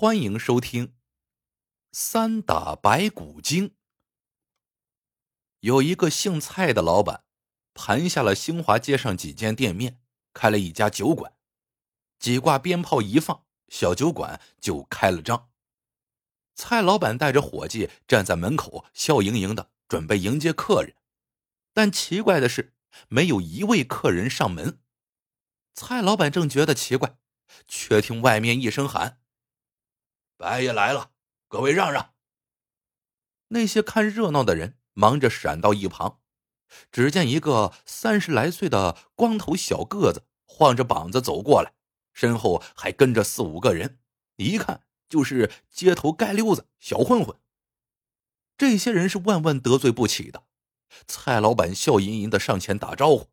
欢迎收听《三打白骨精》。有一个姓蔡的老板，盘下了兴华街上几间店面，开了一家酒馆。几挂鞭炮一放，小酒馆就开了张。蔡老板带着伙计站在门口，笑盈盈的准备迎接客人。但奇怪的是，没有一位客人上门。蔡老板正觉得奇怪，却听外面一声喊：“白爷来了，各位让让！”那些看热闹的人忙着闪到一旁。只见一个三十来岁的光头小个子晃着膀子走过来，身后还跟着四五个人，一看就是街头街溜子、小混混。这些人是万万得罪不起的。蔡老板笑吟吟的上前打招呼：“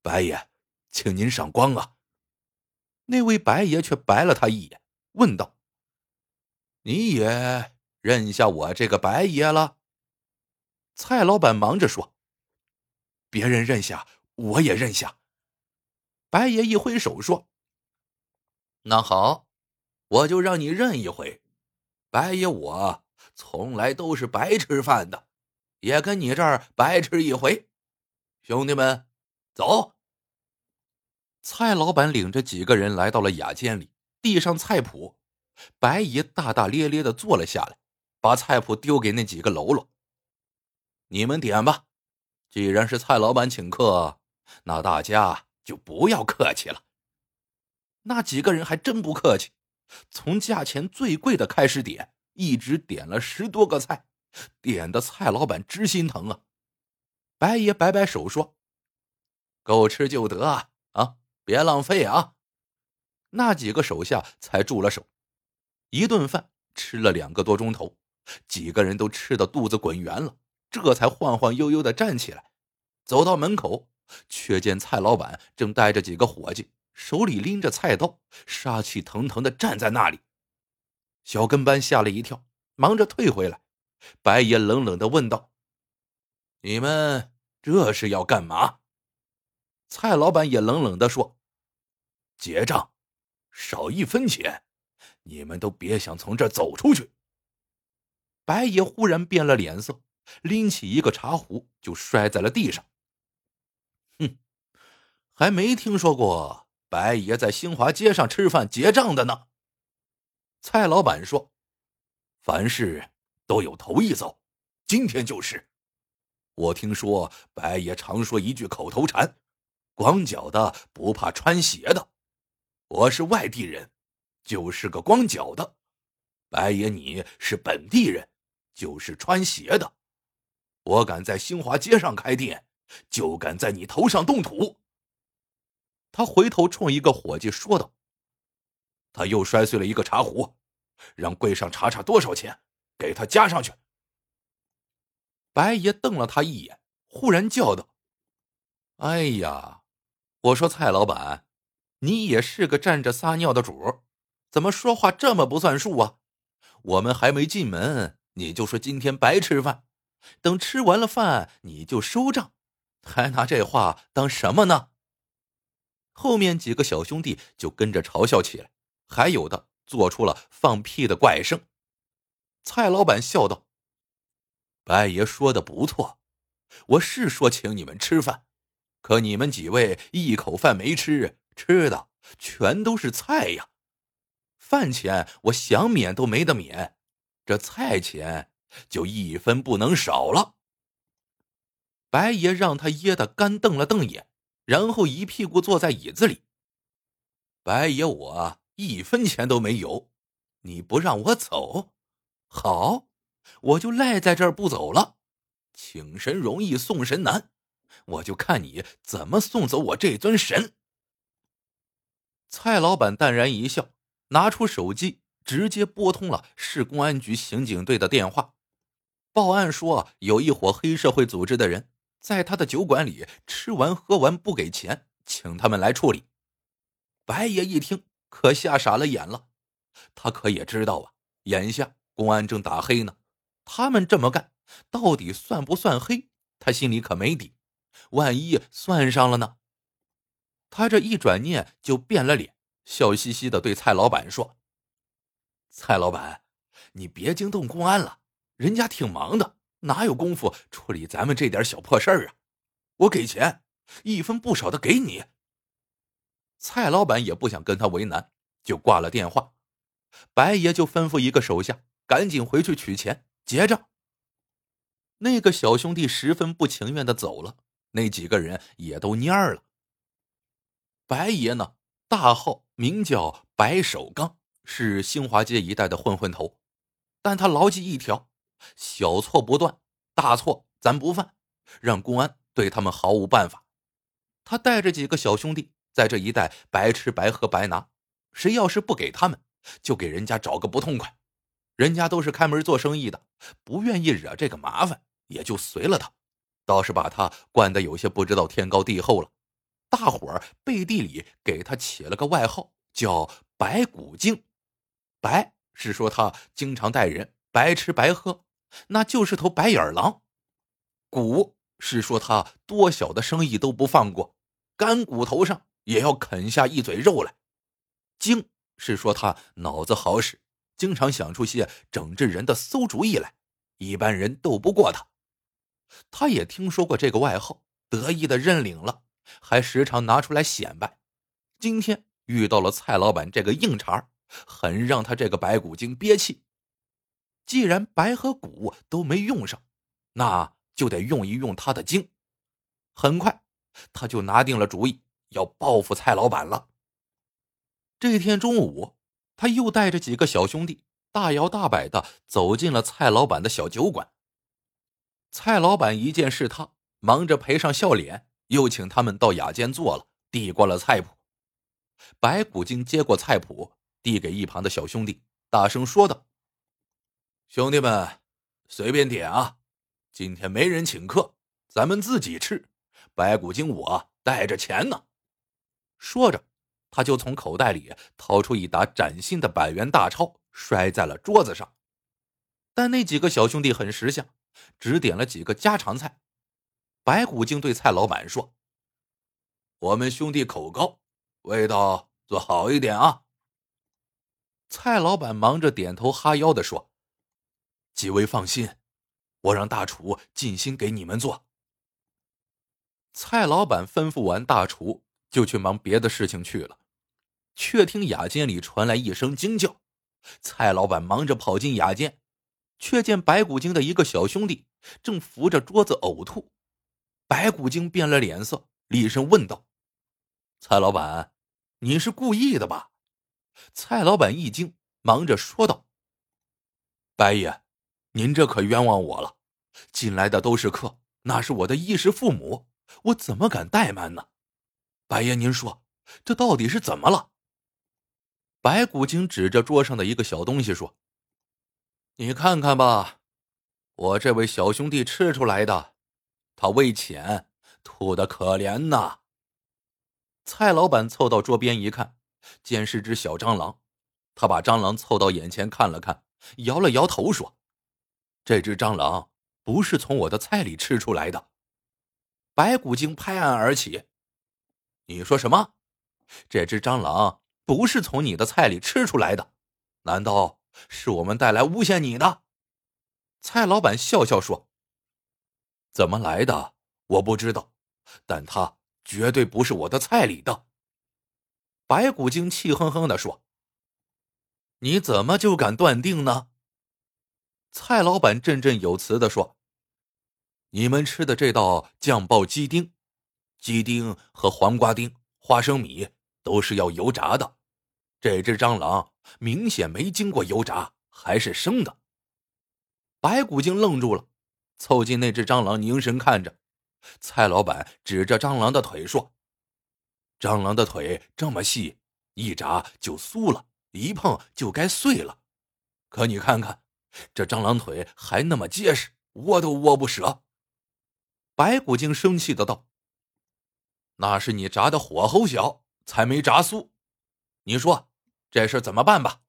白爷，请您赏光啊！”那位白爷却白了他一眼，问道：“你也认下我这个白爷了？”蔡老板忙着说：“别人认下，我也认下。”白爷一挥手说：“那好，我就让你认一回。白爷我从来都是白吃饭的。”也跟你这儿白吃一回，兄弟们，走。蔡老板领着几个人来到了雅间里，递上菜谱。白爷大大咧咧的坐了下来，把菜谱丢给那几个喽啰：“你们点吧。既然是蔡老板请客，那大家就不要客气了。”那几个人还真不客气，从价钱最贵的开始点，一直点了十多个菜。点的蔡老板直心疼啊！白爷摆摆手说：“够吃就得啊，啊，别浪费啊！”那几个手下才住了手。一顿饭吃了两个多钟头，几个人都吃的肚子滚圆了，这才晃晃悠悠的站起来，走到门口，却见蔡老板正带着几个伙计，手里拎着菜刀，杀气腾腾的站在那里。小跟班吓了一跳，忙着退回来。白爷冷冷的问道：“你们这是要干嘛？”蔡老板也冷冷的说：“结账，少一分钱，你们都别想从这走出去。”白爷忽然变了脸色，拎起一个茶壶就摔在了地上。哼，还没听说过白爷在兴华街上吃饭结账的呢。蔡老板说：“凡事。”都有头一遭，今天就是。我听说白爷常说一句口头禅：“光脚的不怕穿鞋的。”我是外地人，就是个光脚的。白爷你是本地人，就是穿鞋的。我敢在新华街上开店，就敢在你头上动土。他回头冲一个伙计说道：“他又摔碎了一个茶壶，让柜上查查多少钱。”给他加上去。白爷瞪了他一眼，忽然叫道：“哎呀，我说蔡老板，你也是个站着撒尿的主，怎么说话这么不算数啊？我们还没进门，你就说今天白吃饭，等吃完了饭你就收账，还拿这话当什么呢？”后面几个小兄弟就跟着嘲笑起来，还有的做出了放屁的怪声。蔡老板笑道：“白爷说的不错，我是说请你们吃饭，可你们几位一口饭没吃，吃的全都是菜呀。饭钱我想免都没得免，这菜钱就一分不能少了。”白爷让他噎得干瞪了瞪眼，然后一屁股坐在椅子里。白爷，我一分钱都没有，你不让我走？好，我就赖在这儿不走了。请神容易送神难，我就看你怎么送走我这尊神。蔡老板淡然一笑，拿出手机，直接拨通了市公安局刑警队的电话，报案说有一伙黑社会组织的人在他的酒馆里吃完喝完不给钱，请他们来处理。白爷一听，可吓傻了眼了，他可也知道啊，眼下。公安正打黑呢，他们这么干到底算不算黑？他心里可没底。万一算上了呢？他这一转念就变了脸，笑嘻嘻的对蔡老板说：“蔡老板，你别惊动公安了，人家挺忙的，哪有功夫处理咱们这点小破事儿啊？我给钱，一分不少的给你。蔡老板也不想跟他为难，就挂了电话。白爷就吩咐一个手下赶紧回去取钱结账。那个小兄弟十分不情愿的走了，那几个人也都蔫了。白爷呢，大号名叫白守刚，是新华街一带的混混头，但他牢记一条：小错不断，大错咱不犯，让公安对他们毫无办法。他带着几个小兄弟。在这一带白吃白喝白拿，谁要是不给他们，就给人家找个不痛快。人家都是开门做生意的，不愿意惹这个麻烦，也就随了他。倒是把他惯得有些不知道天高地厚了。大伙儿背地里给他起了个外号，叫“白骨精”。白是说他经常带人白吃白喝，那就是头白眼狼；骨是说他多小的生意都不放过，干骨头上。也要啃下一嘴肉来。精是说他脑子好使，经常想出些整治人的馊主意来，一般人斗不过他。他也听说过这个外号，得意的认领了，还时常拿出来显摆。今天遇到了蔡老板这个硬茬很让他这个白骨精憋气。既然白和骨都没用上，那就得用一用他的精。很快，他就拿定了主意。要报复蔡老板了。这天中午，他又带着几个小兄弟，大摇大摆的走进了蔡老板的小酒馆。蔡老板一见是他，忙着赔上笑脸，又请他们到雅间坐了，递过了菜谱。白骨精接过菜谱，递给一旁的小兄弟，大声说道：“兄弟们，随便点啊！今天没人请客，咱们自己吃。白骨精，我带着钱呢。”说着，他就从口袋里掏出一沓崭新的百元大钞，摔在了桌子上。但那几个小兄弟很识相，只点了几个家常菜。白骨精对蔡老板说：“我们兄弟口高，味道做好一点啊。”蔡老板忙着点头哈腰的说：“几位放心，我让大厨尽心给你们做。”蔡老板吩咐完大厨。就去忙别的事情去了，却听雅间里传来一声惊叫。蔡老板忙着跑进雅间，却见白骨精的一个小兄弟正扶着桌子呕吐。白骨精变了脸色，厉声问道：“蔡老板，你是故意的吧？”蔡老板一惊，忙着说道：“白爷，您这可冤枉我了。进来的都是客，那是我的衣食父母，我怎么敢怠慢呢？”白爷，您说这到底是怎么了？白骨精指着桌上的一个小东西说：“你看看吧，我这位小兄弟吃出来的，他胃浅，吐的可怜呐。”蔡老板凑到桌边一看，见是只小蟑螂，他把蟑螂凑到眼前看了看，摇了摇头说：“这只蟑螂不是从我的菜里吃出来的。”白骨精拍案而起。你说什么？这只蟑螂不是从你的菜里吃出来的？难道是我们带来诬陷你的？蔡老板笑笑说：“怎么来的我不知道，但它绝对不是我的菜里的。”白骨精气哼哼的说：“你怎么就敢断定呢？”蔡老板振振有词的说：“你们吃的这道酱爆鸡丁。”鸡丁和黄瓜丁、花生米都是要油炸的，这只蟑螂明显没经过油炸，还是生的。白骨精愣住了，凑近那只蟑螂凝神看着。蔡老板指着蟑螂的腿说：“蟑螂的腿这么细，一炸就酥了，一碰就该碎了。可你看看，这蟑螂腿还那么结实，握都握不折。”白骨精生气的道。那是你炸的火候小，才没炸酥。你说这事怎么办吧？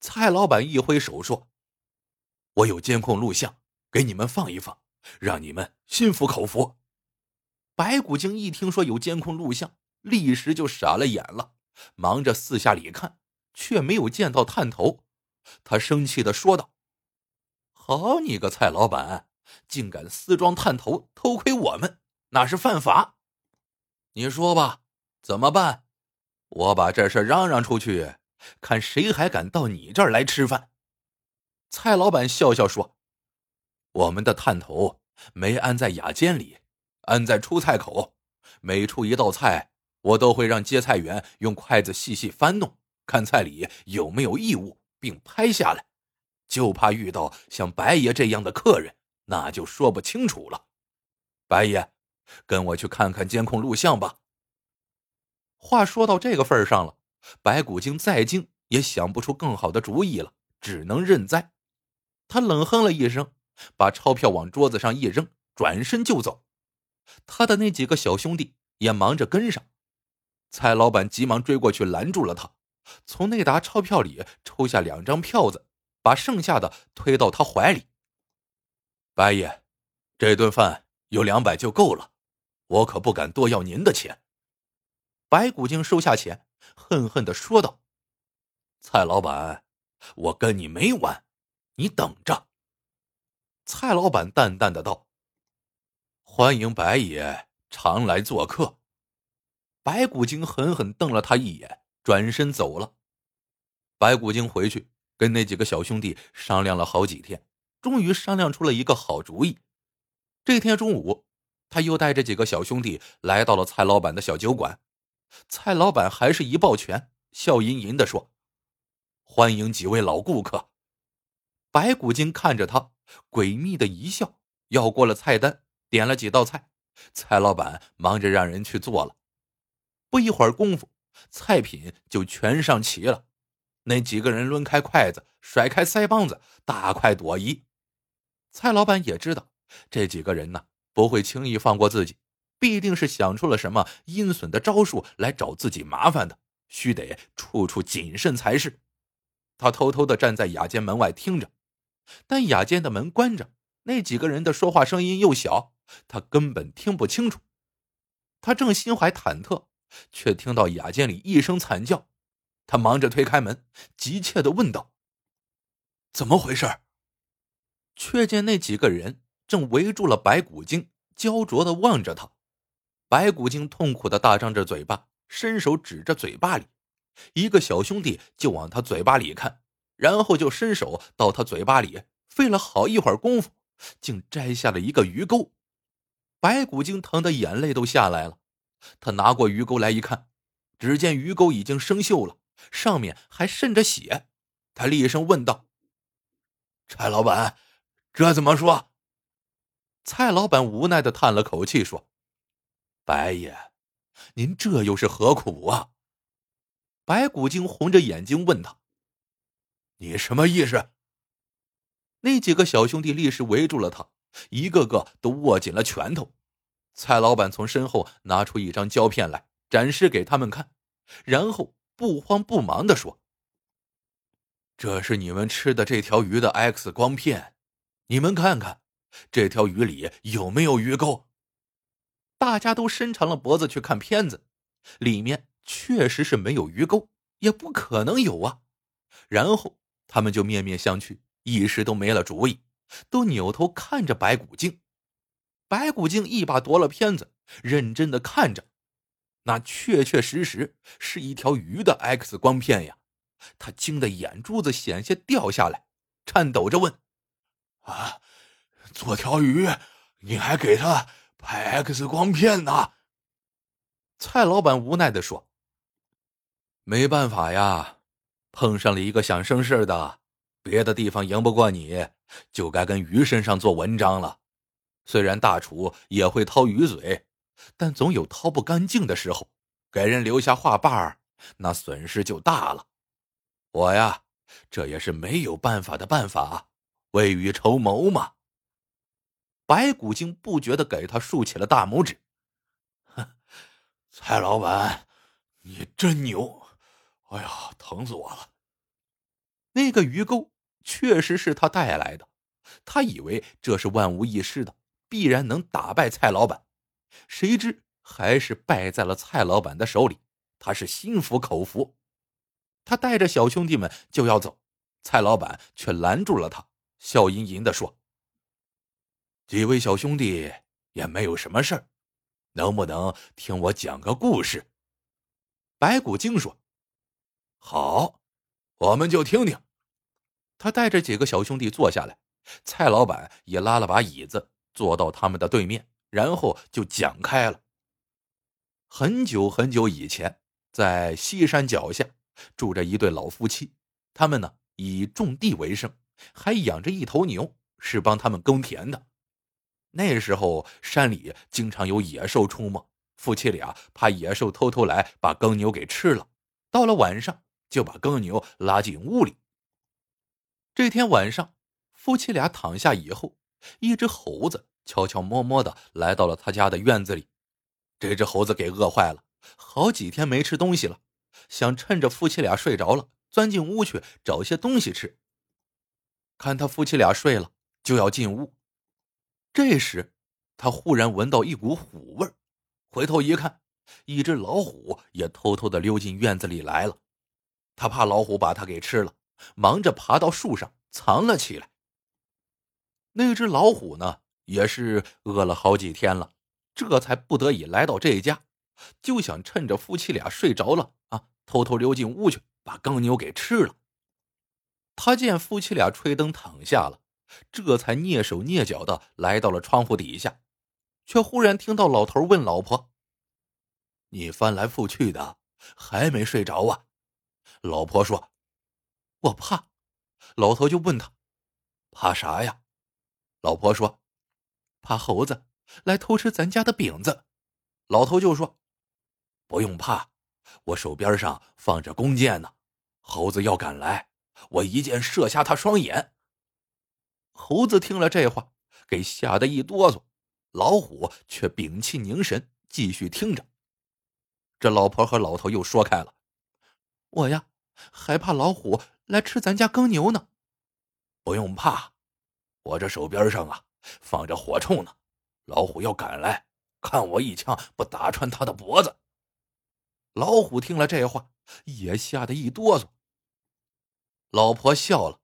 蔡老板一挥手说：“我有监控录像，给你们放一放，让你们心服口服。”白骨精一听说有监控录像，立时就傻了眼了，忙着四下里看，却没有见到探头。他生气的说道：“好你个蔡老板，竟敢私装探头偷窥我们，那是犯法！你说吧，怎么办？我把这事嚷嚷出去，看谁还敢到你这儿来吃饭。”蔡老板笑笑说：“我们的探头没安在雅间里，安在出菜口。每出一道菜，我都会让接菜员用筷子细细翻弄，看菜里有没有异物。”并拍下来，就怕遇到像白爷这样的客人，那就说不清楚了。白爷，跟我去看看监控录像吧。话说到这个份上了，白骨精再精也想不出更好的主意了，只能认栽。他冷哼了一声，把钞票往桌子上一扔，转身就走。他的那几个小兄弟也忙着跟上。蔡老板急忙追过去拦住了他。从那沓钞票里抽下两张票子，把剩下的推到他怀里。白爷，这顿饭有两百就够了，我可不敢多要您的钱。白骨精收下钱，恨恨的说道：“蔡老板，我跟你没完，你等着。”蔡老板淡淡的道：“欢迎白爷常来做客。”白骨精狠狠瞪了他一眼。转身走了。白骨精回去跟那几个小兄弟商量了好几天，终于商量出了一个好主意。这天中午，他又带着几个小兄弟来到了蔡老板的小酒馆。蔡老板还是一抱拳，笑吟吟的说：“欢迎几位老顾客。”白骨精看着他，诡秘的一笑，要过了菜单，点了几道菜。蔡老板忙着让人去做了。不一会儿功夫。菜品就全上齐了，那几个人抡开筷子，甩开腮帮子，大快朵颐。蔡老板也知道这几个人呢不会轻易放过自己，必定是想出了什么阴损的招数来找自己麻烦的，须得处处谨慎才是。他偷偷的站在雅间门外听着，但雅间的门关着，那几个人的说话声音又小，他根本听不清楚。他正心怀忐忑。却听到雅间里一声惨叫，他忙着推开门，急切的问道：“怎么回事？”却见那几个人正围住了白骨精，焦灼的望着他。白骨精痛苦的大张着嘴巴，伸手指着嘴巴里，一个小兄弟就往他嘴巴里看，然后就伸手到他嘴巴里，费了好一会儿功夫，竟摘下了一个鱼钩。白骨精疼得眼泪都下来了。他拿过鱼钩来一看，只见鱼钩已经生锈了，上面还渗着血。他厉声问道：“蔡老板，这怎么说？”蔡老板无奈的叹了口气说：“白爷，您这又是何苦啊？”白骨精红着眼睛问他：“你什么意思？”那几个小兄弟立时围住了他，一个个都握紧了拳头。蔡老板从身后拿出一张胶片来，展示给他们看，然后不慌不忙的说：“这是你们吃的这条鱼的 X 光片，你们看看，这条鱼里有没有鱼钩？”大家都伸长了脖子去看片子，里面确实是没有鱼钩，也不可能有啊。然后他们就面面相觑，一时都没了主意，都扭头看着白骨精。白骨精一把夺了片子，认真的看着，那确确实实是一条鱼的 X 光片呀！他惊得眼珠子险些掉下来，颤抖着问：“啊，做条鱼，你还给他拍 X 光片呢？”蔡老板无奈的说：“没办法呀，碰上了一个想生事的，别的地方赢不过你，就该跟鱼身上做文章了。”虽然大厨也会掏鱼嘴，但总有掏不干净的时候，给人留下话瓣儿，那损失就大了。我呀，这也是没有办法的办法，未雨绸缪嘛。白骨精不觉的给他竖起了大拇指。哼，蔡老板，你真牛！哎呀，疼死我了。那个鱼钩确实是他带来的，他以为这是万无一失的。必然能打败蔡老板，谁知还是败在了蔡老板的手里。他是心服口服。他带着小兄弟们就要走，蔡老板却拦住了他，笑吟吟的说：“几位小兄弟也没有什么事儿，能不能听我讲个故事？”白骨精说：“好，我们就听听。”他带着几个小兄弟坐下来，蔡老板也拉了把椅子坐到他们的对面，然后就讲开了。很久很久以前，在西山脚下住着一对老夫妻，他们呢以种地为生，还养着一头牛，是帮他们耕田的。那时候山里经常有野兽出没，夫妻俩怕野兽偷偷来把耕牛给吃了，到了晚上就把耕牛拉进屋里。这天晚上，夫妻俩躺下以后，一只猴子悄悄摸摸的来到了他家的院子里。这只猴子给饿坏了，好几天没吃东西了，想趁着夫妻俩睡着了，钻进屋去找些东西吃。看他夫妻俩睡了，就要进屋。这时，他忽然闻到一股虎味回头一看，一只老虎也偷偷的溜进院子里来了。他怕老虎把他给吃了，忙着爬到树上藏了起来。那只老虎呢，也是饿了好几天了。这才不得已来到这一家，就想趁着夫妻俩睡着了啊，偷偷溜进屋去把耕牛给吃了。他见夫妻俩吹灯躺下了，这才蹑手蹑脚的来到了窗户底下，却忽然听到老头问老婆：“你翻来覆去的，还没睡着啊？”老婆说：“我怕。”老头就问他：“怕啥呀？”老婆说：“怕猴子。”来偷吃咱家的饼子，老头就说：“不用怕，我手边上放着弓箭呢。猴子要敢来，我一箭射瞎他双眼。”猴子听了这话，给吓得一哆嗦，老虎却屏气凝神，继续听着。这老婆和老头又说开了：“我呀，还怕老虎来吃咱家耕牛呢。不用怕，我这手边上啊放着火铳呢。”老虎要赶来，看我一枪不打穿他的脖子。老虎听了这话，也吓得一哆嗦。老婆笑了：“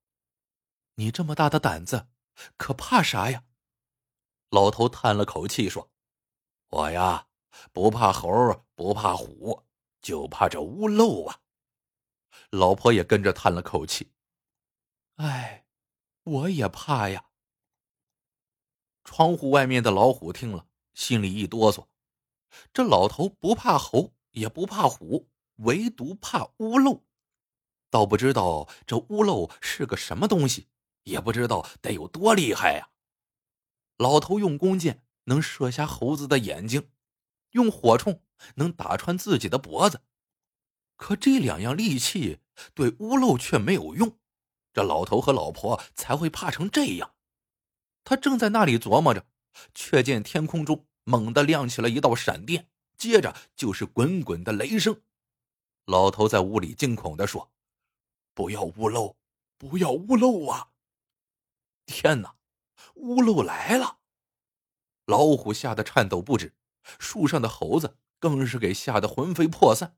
你这么大的胆子，可怕啥呀？”老头叹了口气说：“我呀，不怕猴，不怕虎，就怕这屋漏啊。”老婆也跟着叹了口气：“哎，我也怕呀。”窗户外面的老虎听了，心里一哆嗦。这老头不怕猴，也不怕虎，唯独怕屋漏。倒不知道这屋漏是个什么东西，也不知道得有多厉害呀。老头用弓箭能射瞎猴子的眼睛，用火铳能打穿自己的脖子，可这两样利器对屋漏却没有用。这老头和老婆才会怕成这样。他正在那里琢磨着，却见天空中猛地亮起了一道闪电，接着就是滚滚的雷声。老头在屋里惊恐的说：“不要屋漏，不要屋漏啊！”天哪，屋漏来了！老虎吓得颤抖不止，树上的猴子更是给吓得魂飞魄散。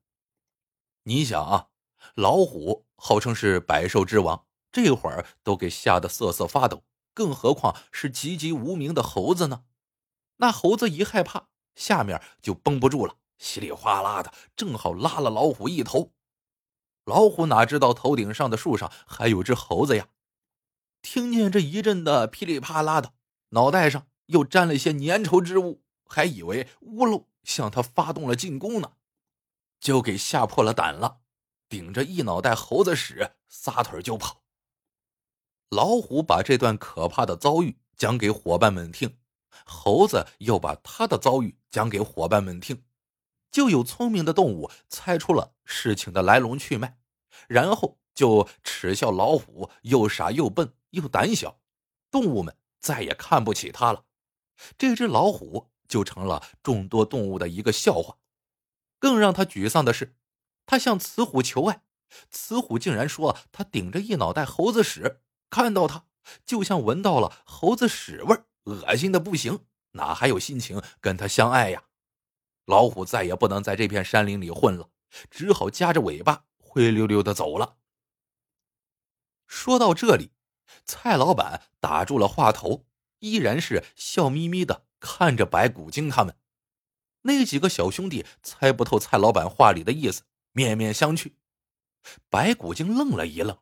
你想啊，老虎号称是百兽之王，这会儿都给吓得瑟瑟发抖。更何况是籍籍无名的猴子呢？那猴子一害怕，下面就绷不住了，稀里哗啦的，正好拉了老虎一头。老虎哪知道头顶上的树上还有只猴子呀？听见这一阵的噼里啪啦的，脑袋上又沾了些粘稠之物，还以为屋漏向他发动了进攻呢，就给吓破了胆了，顶着一脑袋猴子屎，撒腿就跑。老虎把这段可怕的遭遇讲给伙伴们听，猴子又把他的遭遇讲给伙伴们听，就有聪明的动物猜出了事情的来龙去脉，然后就耻笑老虎又傻又笨又胆小，动物们再也看不起他了。这只老虎就成了众多动物的一个笑话。更让他沮丧的是，他向雌虎求爱，雌虎竟然说他顶着一脑袋猴子屎。看到他，就像闻到了猴子屎味恶心的不行，哪还有心情跟他相爱呀？老虎再也不能在这片山林里混了，只好夹着尾巴灰溜溜的走了。说到这里，蔡老板打住了话头，依然是笑眯眯的看着白骨精他们。那几个小兄弟猜不透蔡老板话里的意思，面面相觑。白骨精愣了一愣，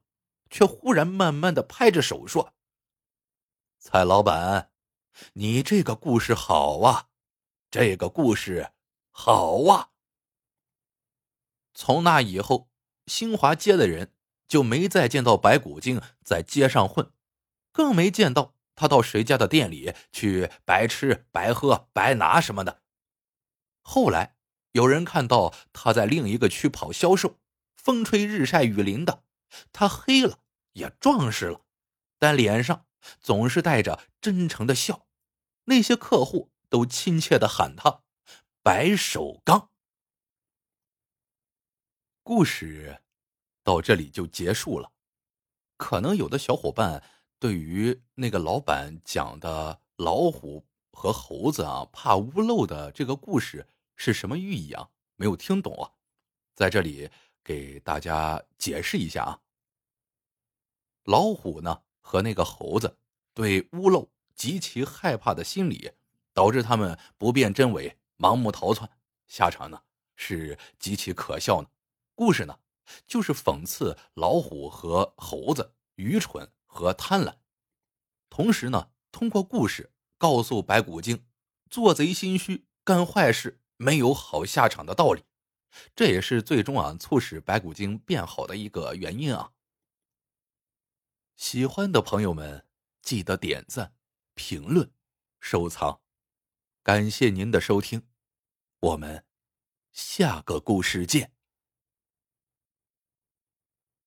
却忽然慢慢的拍着手说：“蔡老板，你这个故事好啊，这个故事好啊。”从那以后，新华街的人就没再见到白骨精在街上混，更没见到他到谁家的店里去白吃白喝白拿什么的。后来有人看到他在另一个区跑销售，风吹日晒雨淋的，他黑了也壮实了，但脸上总是带着真诚的笑。那些客户都亲切的喊他“白首刚”。故事到这里就结束了。可能有的小伙伴对于那个老板讲的老虎和猴子啊怕屋漏的这个故事。是什么寓意啊？没有听懂啊，在这里给大家解释一下啊。老虎呢和那个猴子对屋漏极其害怕的心理，导致他们不辨真伪，盲目逃窜，下场呢是极其可笑呢。故事呢就是讽刺老虎和猴子愚蠢和贪婪，同时呢通过故事告诉白骨精，做贼心虚，干坏事。没有好下场的道理，这也是最终啊促使白骨精变好的一个原因啊。喜欢的朋友们记得点赞、评论、收藏，感谢您的收听，我们下个故事见。